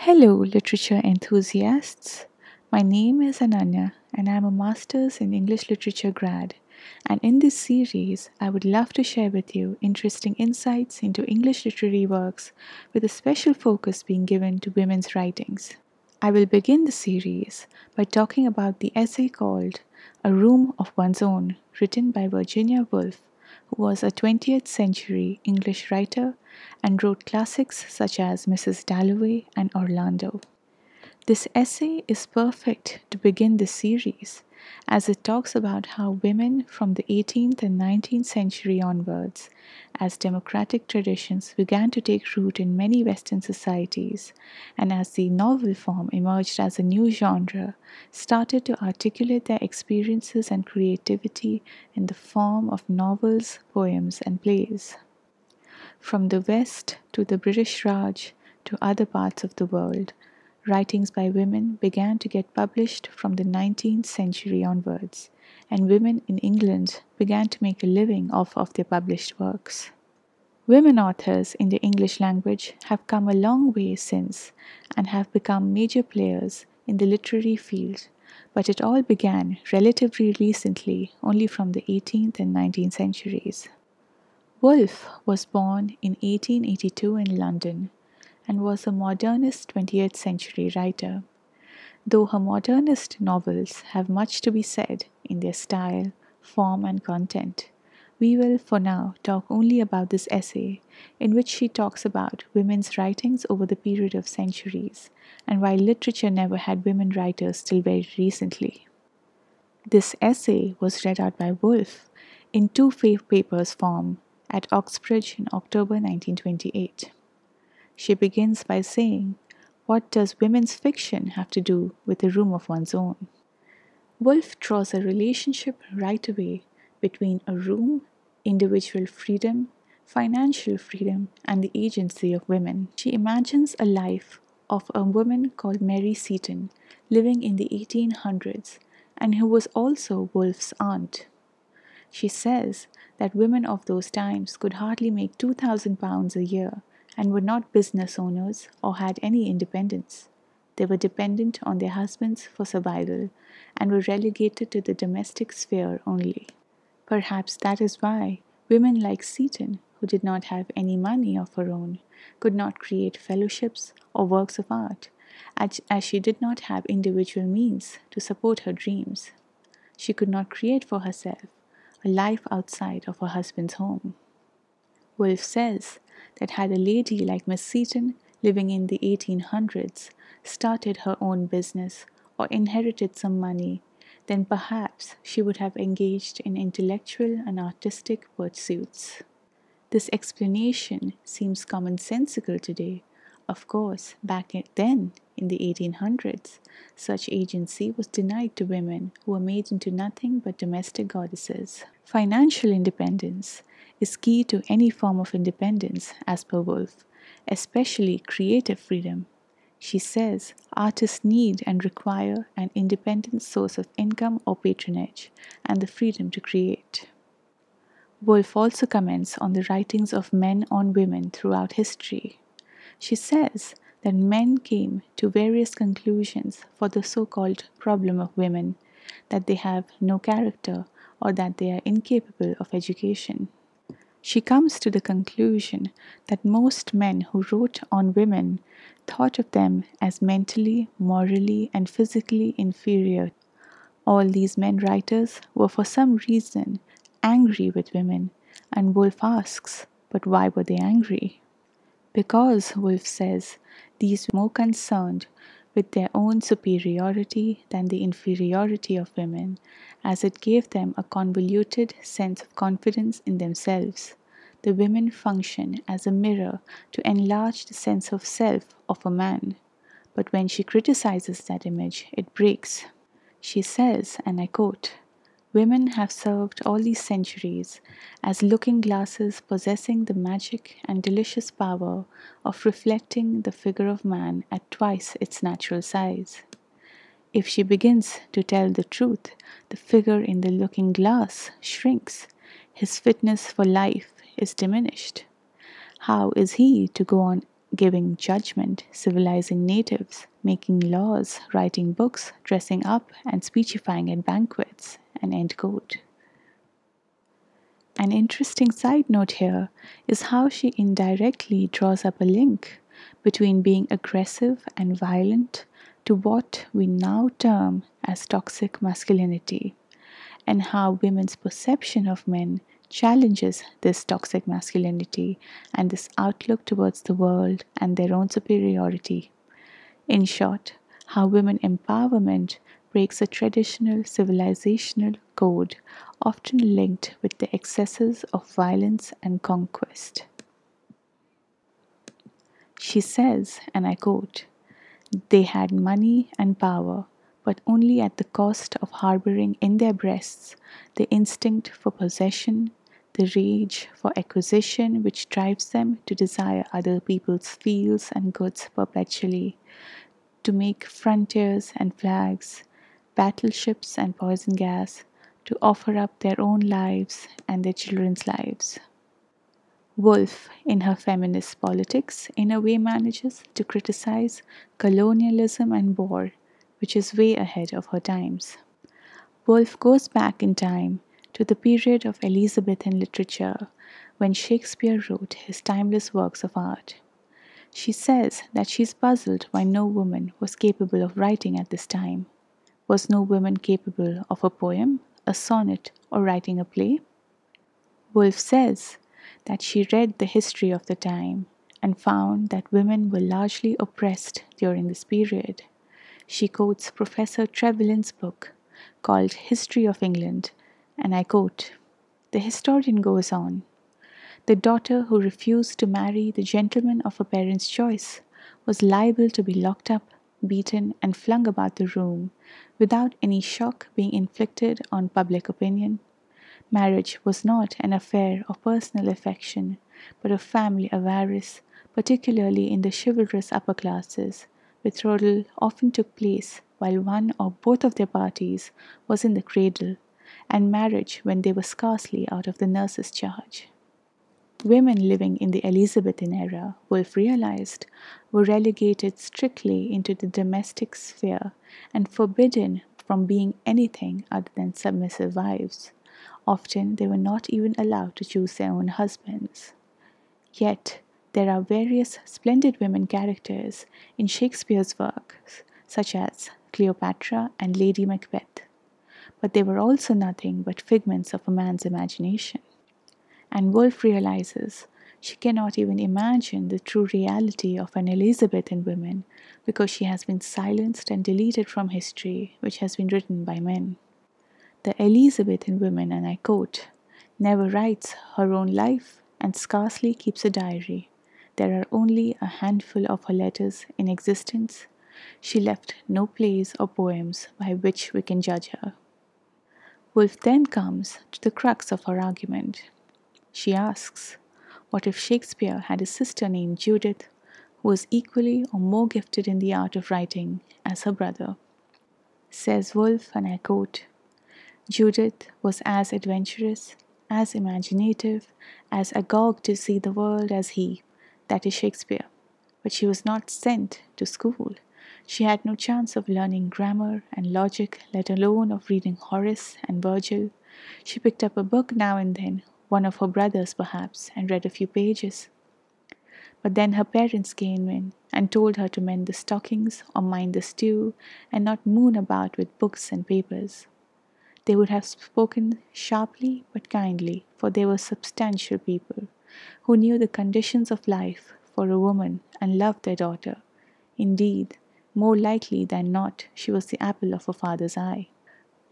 Hello, literature enthusiasts. My name is Ananya, and I'm a master's in English literature grad. And in this series, I would love to share with you interesting insights into English literary works, with a special focus being given to women's writings. I will begin the series by talking about the essay called A Room of One's Own, written by Virginia Woolf, who was a 20th century English writer and wrote classics such as Mrs. Dalloway and Orlando. This essay is perfect to begin this series as it talks about how women from the 18th and 19th century onwards, as democratic traditions began to take root in many Western societies, and as the novel form emerged as a new genre, started to articulate their experiences and creativity in the form of novels, poems, and plays. From the West to the British Raj to other parts of the world, writings by women began to get published from the 19th century onwards, and women in England began to make a living off of their published works. Women authors in the English language have come a long way since and have become major players in the literary field, but it all began relatively recently, only from the 18th and 19th centuries. Woolf was born in 1882 in London and was a modernist 20th century writer. Though her modernist novels have much to be said in their style, form, and content, we will for now talk only about this essay, in which she talks about women's writings over the period of centuries and why literature never had women writers till very recently. This essay was read out by Woolf in two papers form at Oxbridge in October 1928. She begins by saying, What does women's fiction have to do with a room of one's own? Woolf draws a relationship right away between a room, individual freedom, financial freedom, and the agency of women. She imagines a life of a woman called Mary Seton living in the 1800s and who was also Woolf's aunt. She says that women of those times could hardly make 2,000 pounds a year and were not business owners or had any independence. They were dependent on their husbands for survival and were relegated to the domestic sphere only. Perhaps that is why women like Seton, who did not have any money of her own, could not create fellowships or works of art, as she did not have individual means to support her dreams. She could not create for herself a life outside of her husband's home. Woolf says that had a lady like Miss Seton, living in the 1800s started her own business or inherited some money, then perhaps she would have engaged in intellectual and artistic pursuits. This explanation seems commonsensical today. Of course, back then, in the 1800s, such agency was denied to women who were made into nothing but domestic goddesses. Financial independence is key to any form of independence, as per Woolf, especially creative freedom. She says artists need and require an independent source of income or patronage and the freedom to create. Woolf also comments on the writings of men on women throughout history. She says that men came to various conclusions for the so called problem of women that they have no character or that they are incapable of education. She comes to the conclusion that most men who wrote on women thought of them as mentally, morally, and physically inferior. All these men writers were for some reason angry with women, and Woolf asks, but why were they angry? Because, Woolf says, these were more concerned with their own superiority than the inferiority of women, as it gave them a convoluted sense of confidence in themselves. The women function as a mirror to enlarge the sense of self of a man. But when she criticizes that image, it breaks. She says, and I quote, Women have served all these centuries as looking glasses possessing the magic and delicious power of reflecting the figure of man at twice its natural size. If she begins to tell the truth, the figure in the looking glass shrinks, his fitness for life is diminished. How is he to go on giving judgment, civilizing natives, making laws, writing books, dressing up, and speechifying at banquets. An end quote. An interesting side note here is how she indirectly draws up a link between being aggressive and violent to what we now term as toxic masculinity, and how women's perception of men challenges this toxic masculinity and this outlook towards the world and their own superiority. In short, how women empowerment breaks a traditional civilizational code often linked with the excesses of violence and conquest. She says, and I quote, they had money and power, but only at the cost of harboring in their breasts the instinct for possession, the rage for acquisition which drives them to desire other people's fields and goods perpetually, to make frontiers and flags, battleships and poison gas, to offer up their own lives and their children's lives. Woolf, in her feminist politics, in a way manages to criticize colonialism and war, which is way ahead of her times. Woolf goes back in time to the period of Elizabethan literature when Shakespeare wrote his timeless works of art. She says that she is puzzled why no woman was capable of writing at this time. Was no woman capable of a poem, a sonnet, or writing a play? Woolf says that she read the history of the time and found that women were largely oppressed during this period. She quotes Professor Trevelyan's book called History of England, and I quote The historian goes on The daughter who refused to marry the gentleman of her parents' choice was liable to be locked up beaten, and flung about the room without any shock being inflicted on public opinion. Marriage was not an affair of personal affection, but of family avarice, particularly in the chivalrous upper classes. Betrothal often took place while one or both of their parties was in the cradle, and marriage when they were scarcely out of the nurse's charge. Women living in the Elizabethan era, Woolf realized, were relegated strictly into the domestic sphere and forbidden from being anything other than submissive wives. Often they were not even allowed to choose their own husbands. Yet, there are various splendid women characters in Shakespeare's works, such as Cleopatra and Lady Macbeth. But they were also nothing but figments of a man's imagination and Woolf realizes she cannot even imagine the true reality of an Elizabethan woman because she has been silenced and deleted from history, which has been written by men. The Elizabethan woman, and I quote, never writes her own life and scarcely keeps a diary. There are only a handful of her letters in existence. She left no plays or poems by which we can judge her. Woolf then comes to the crux of her argument. She asks, What if Shakespeare had a sister named Judith who was equally or more gifted in the art of writing as her brother? Says Woolf, and I quote Judith was as adventurous, as imaginative, as agog to see the world as he, that is Shakespeare. But she was not sent to school. She had no chance of learning grammar and logic, let alone of reading Horace and Virgil. She picked up a book now and then, one of her brothers perhaps, and read a few pages. But then her parents came in and told her to mend the stockings or mind the stew and not moon about with books and papers. They would have spoken sharply but kindly, for they were substantial people who knew the conditions of life for a woman and loved their daughter. Indeed, more likely than not, she was the apple of her father's eye.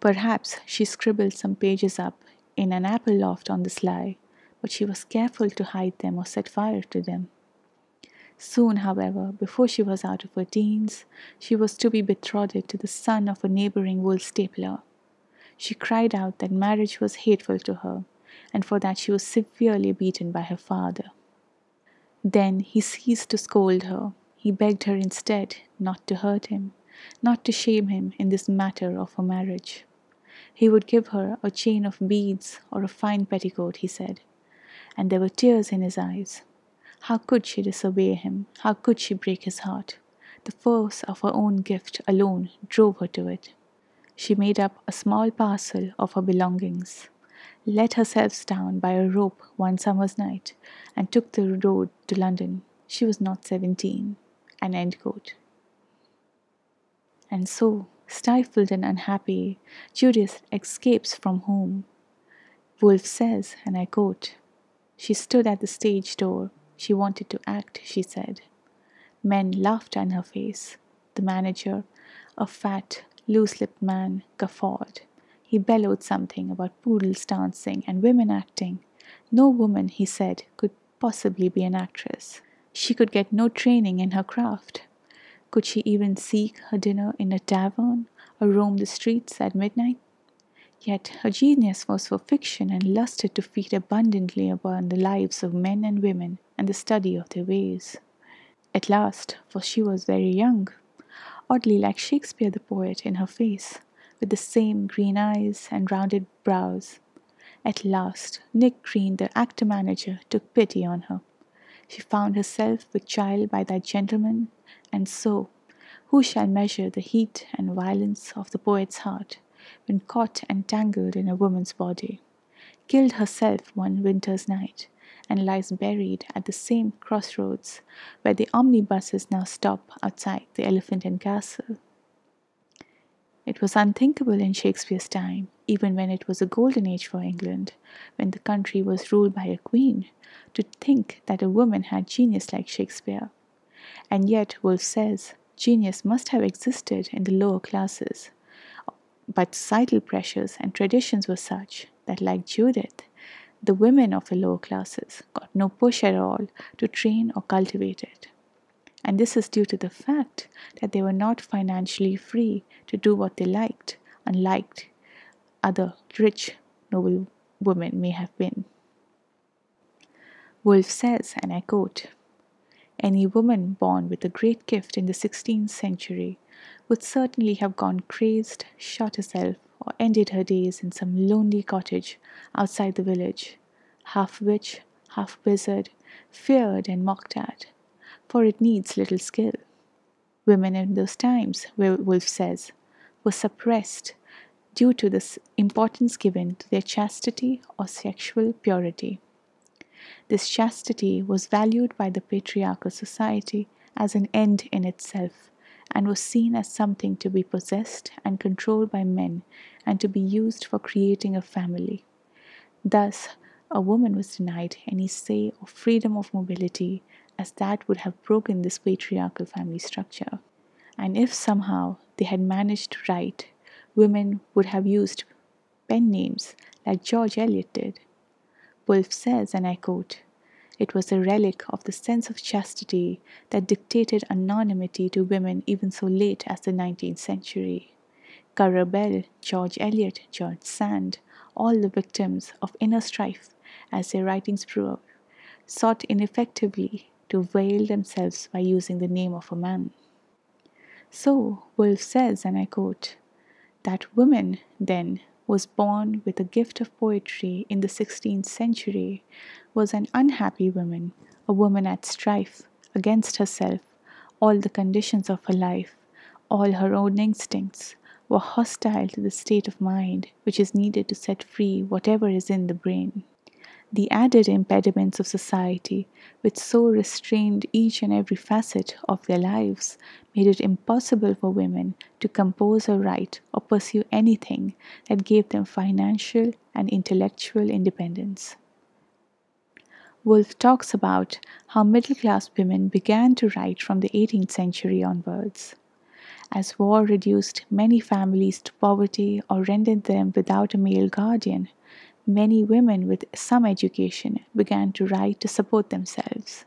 Perhaps she scribbled some pages up in an apple loft on the sly, but she was careful to hide them or set fire to them. Soon, however, before she was out of her teens, she was to be betrothed to the son of a neighboring wool stapler. She cried out that marriage was hateful to her, and for that she was severely beaten by her father. Then he ceased to scold her. He begged her instead not to hurt him, not to shame him in this matter of her marriage. He would give her a chain of beads or a fine petticoat, he said, and there were tears in his eyes. How could she disobey him? How could she break his heart? The force of her own gift alone drove her to it. She made up a small parcel of her belongings, let herself down by a rope one summer's night, and took the road to London. She was not seventeen. An end quote. And so, stifled and unhappy, Judith escapes from home. Woolf says, and I quote, She stood at the stage door. She wanted to act, she said. Men laughed in her face. The manager, a fat, loose lipped man, guffawed. He bellowed something about poodles dancing and women acting. No woman, he said, could possibly be an actress. She could get no training in her craft. Could she even seek her dinner in a tavern or roam the streets at midnight? Yet her genius was for fiction and lusted to feed abundantly upon the lives of men and women and the study of their ways. At last, for she was very young, oddly like Shakespeare the poet in her face, with the same green eyes and rounded brows. At last, Nick Greene, the actor manager, took pity on her. She found herself with child by that gentleman, and so, who shall measure the heat and violence of the poet's heart when caught and tangled in a woman's body? Killed herself one winter's night, and lies buried at the same crossroads where the omnibuses now stop outside the Elephant and Castle. It was unthinkable in Shakespeare's time, even when it was a golden age for England, when the country was ruled by a queen, to think that a woman had genius like Shakespeare. And yet, Woolf says, genius must have existed in the lower classes. But societal pressures and traditions were such that, like Judith, the women of the lower classes got no push at all to train or cultivate it. And this is due to the fact that they were not financially free to do what they liked, unlike other rich, noble women may have been. Woolf says, and I quote, Any woman born with a great gift in the 16th century would certainly have gone crazed, shot herself, or ended her days in some lonely cottage outside the village, half witch, half wizard, feared and mocked at, for it needs little skill. Women in those times, Woolf says, were suppressed due to the importance given to their chastity or sexual purity. This chastity was valued by the patriarchal society as an end in itself and was seen as something to be possessed and controlled by men and to be used for creating a family. Thus, a woman was denied any say or freedom of mobility, as that would have broken this patriarchal family structure. And if somehow they had managed to write, women would have used pen names like George Eliot did. Woolf says, and I quote, it was a relic of the sense of chastity that dictated anonymity to women even so late as the 19th century. Currer Bell, George Eliot, George Sand, all the victims of inner strife, as their writings prove, sought ineffectively to veil themselves by using the name of a man. So, Woolf says, and I quote, that woman, then, was born with a gift of poetry in the 16th century was an unhappy woman, a woman at strife against herself, all the conditions of her life, all her own instincts were hostile to the state of mind which is needed to set free whatever is in the brain. The added impediments of society, which so restrained each and every facet of their lives, made it impossible for women to compose or write or pursue anything that gave them financial and intellectual independence. Woolf talks about how middle class women began to write from the 18th century onwards. As war reduced many families to poverty or rendered them without a male guardian, many women with some education began to write to support themselves.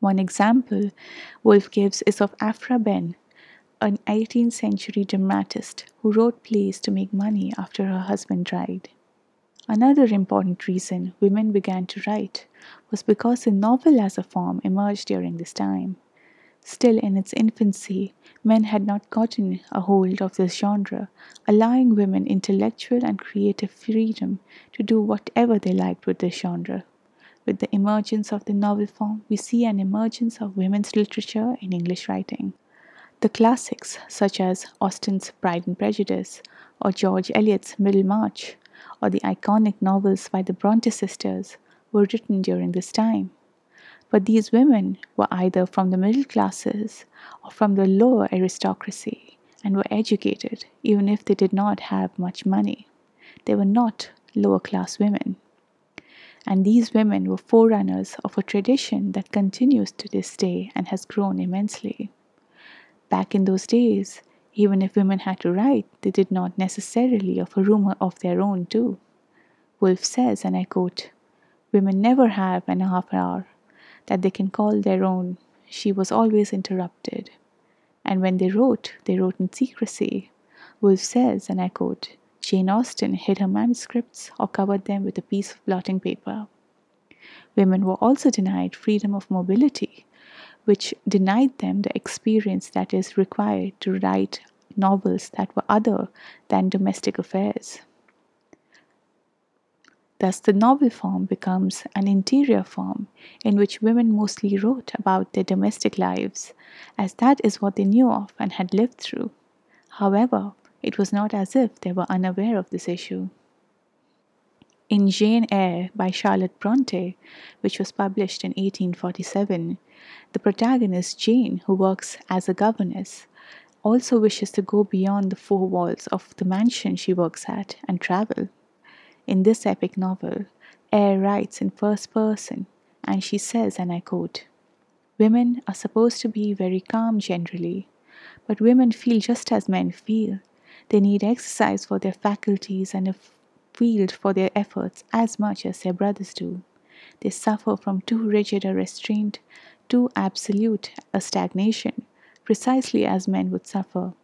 One example Woolf gives is of Aphra Behn, an 18th century dramatist who wrote plays to make money after her husband died. Another important reason women began to write was because the novel as a form emerged during this time. Still in its infancy, men had not gotten a hold of this genre, allowing women intellectual and creative freedom to do whatever they liked with this genre. with the emergence of the novel form, we see an emergence of women's literature in English writing. The classics, such as Austen's Pride and Prejudice, or George Eliot's Middlemarch, or the iconic novels by the Bronte sisters, were written during this time. But these women were either from the middle classes or from the lower aristocracy and were educated, even if they did not have much money. They were not lower class women. And these women were forerunners of a tradition that continues to this day and has grown immensely. Back in those days, even if women had to write, they did not necessarily have a room of their own, too. Woolf says, and I quote, Women never have an half hour that they can call their own. She was always interrupted. And when they wrote, they wrote in secrecy. Woolf says, and I quote, Jane Austen hid her manuscripts or covered them with a piece of blotting paper. Women were also denied freedom of mobility, which denied them the experience that is required to write novels that were other than domestic affairs. Thus, the novel form becomes an interior form in which women mostly wrote about their domestic lives, as that is what they knew of and had lived through. However, it was not as if they were unaware of this issue. In Jane Eyre by Charlotte Bronte, which was published in 1847, the protagonist Jane, who works as a governess, also wishes to go beyond the four walls of the mansion she works at and travel. In this epic novel, Eyre writes in first person, and she says, and I quote, Women are supposed to be very calm generally, but women feel just as men feel, they need exercise for their faculties and a field for their efforts as much as their brothers do. They suffer from too rigid a restraint, too absolute a stagnation, precisely as men would suffer.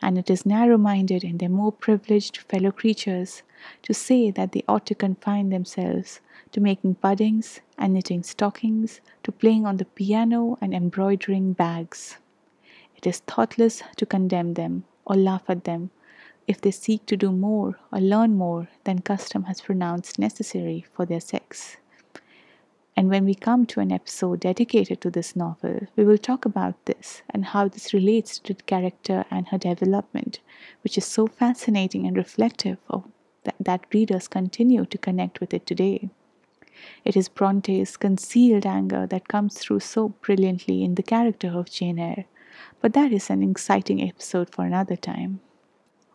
And it is narrow minded in their more privileged fellow creatures to say that they ought to confine themselves to making puddings and knitting stockings, to playing on the piano and embroidering bags. It is thoughtless to condemn them or laugh at them if they seek to do more or learn more than custom has pronounced necessary for their sex. And when we come to an episode dedicated to this novel, we will talk about this and how this relates to the character and her development, which is so fascinating and reflective of that, that readers continue to connect with it today. It is Bronte's concealed anger that comes through so brilliantly in the character of Jane Eyre, but that is an exciting episode for another time.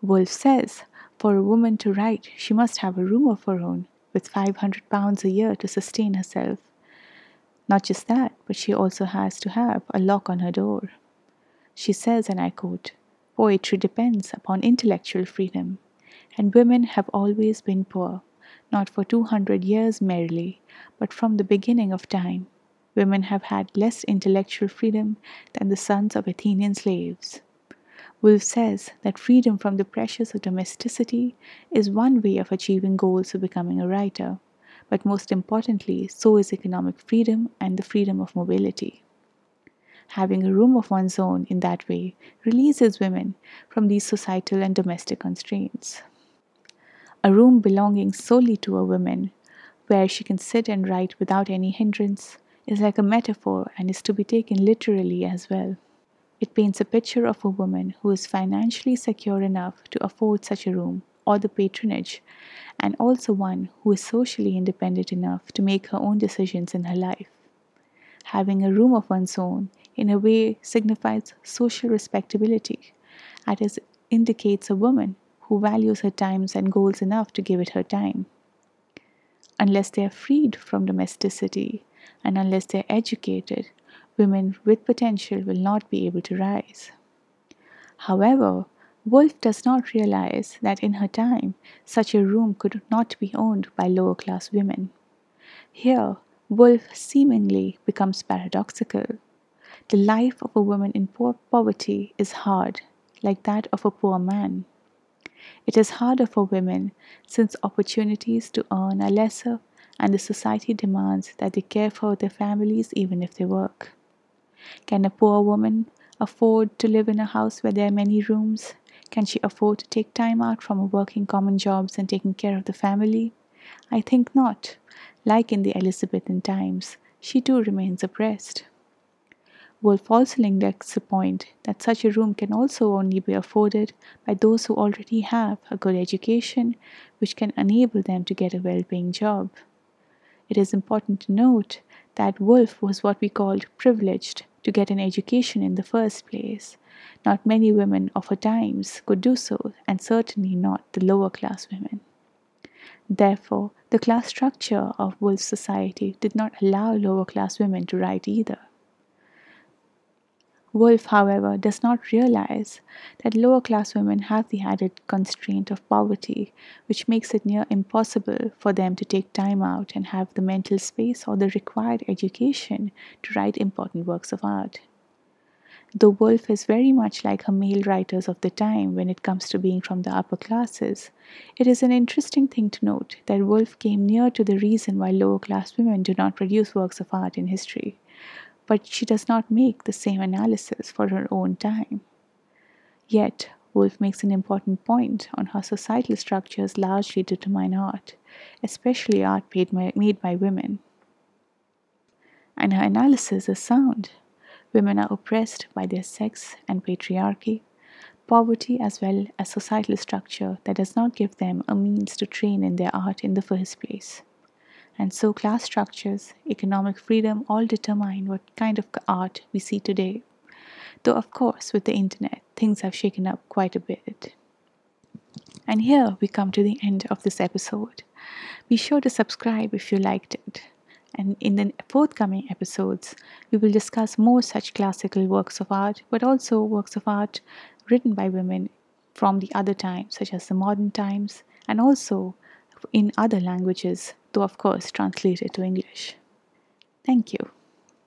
Woolf says for a woman to write, she must have a room of her own with 500 pounds a year to sustain herself. Not just that, but she also has to have a lock on her door. She says, and I quote, oh, Poetry depends upon intellectual freedom, and women have always been poor, not for 200 years merely, but from the beginning of time. Women have had less intellectual freedom than the sons of Athenian slaves. Woolf says that freedom from the pressures of domesticity is one way of achieving goals of becoming a writer, but most importantly, so is economic freedom and the freedom of mobility. Having a room of one's own in that way releases women from these societal and domestic constraints. A room belonging solely to a woman, where she can sit and write without any hindrance, is like a metaphor and is to be taken literally as well. It paints a picture of a woman who is financially secure enough to afford such a room or the patronage, and also one who is socially independent enough to make her own decisions in her life. Having a room of one's own, in a way, signifies social respectability, as it indicates a woman who values her times and goals enough to give it her time. Unless they are freed from domesticity and unless they are educated, women with potential will not be able to rise. However, Woolf does not realize that in her time, such a room could not be owned by lower class women. Here, Woolf seemingly becomes paradoxical. The life of a woman in poor poverty is hard, like that of a poor man. It is harder for women since opportunities to earn are lesser and the society demands that they care for their families even if they work. Can a poor woman afford to live in a house where there are many rooms? Can she afford to take time out from working common jobs and taking care of the family? I think not. Like in the Elizabethan times, she too remains oppressed. Woolf also index the point that such a room can also only be afforded by those who already have a good education, which can enable them to get a well paying job. It is important to note that Woolf was what we called privileged to get an education in the first place. Not many women of her times could do so, and certainly not the lower class women. Therefore, the class structure of Woolf's society did not allow lower class women to write either. Woolf, however, does not realize that lower class women have the added constraint of poverty, which makes it near impossible for them to take time out and have the mental space or the required education to write important works of art. Though Woolf is very much like her male writers of the time when it comes to being from the upper classes, it is an interesting thing to note that Woolf came near to the reason why lower class women do not produce works of art in history but she does not make the same analysis for her own time. Yet, Woolf makes an important point on how societal structures largely determine art, especially art made by women. And her analysis is sound. Women are oppressed by their sex and patriarchy, poverty, as well as societal structure that does not give them a means to train in their art in the first place. And so, class structures, economic freedom all determine what kind of art we see today. Though, of course, with the internet, things have shaken up quite a bit. And here we come to the end of this episode. Be sure to subscribe if you liked it. And in the forthcoming episodes, we will discuss more such classical works of art, but also works of art written by women from the other times, such as the modern times, and also in other languages, though of course translate it to English. Thank you.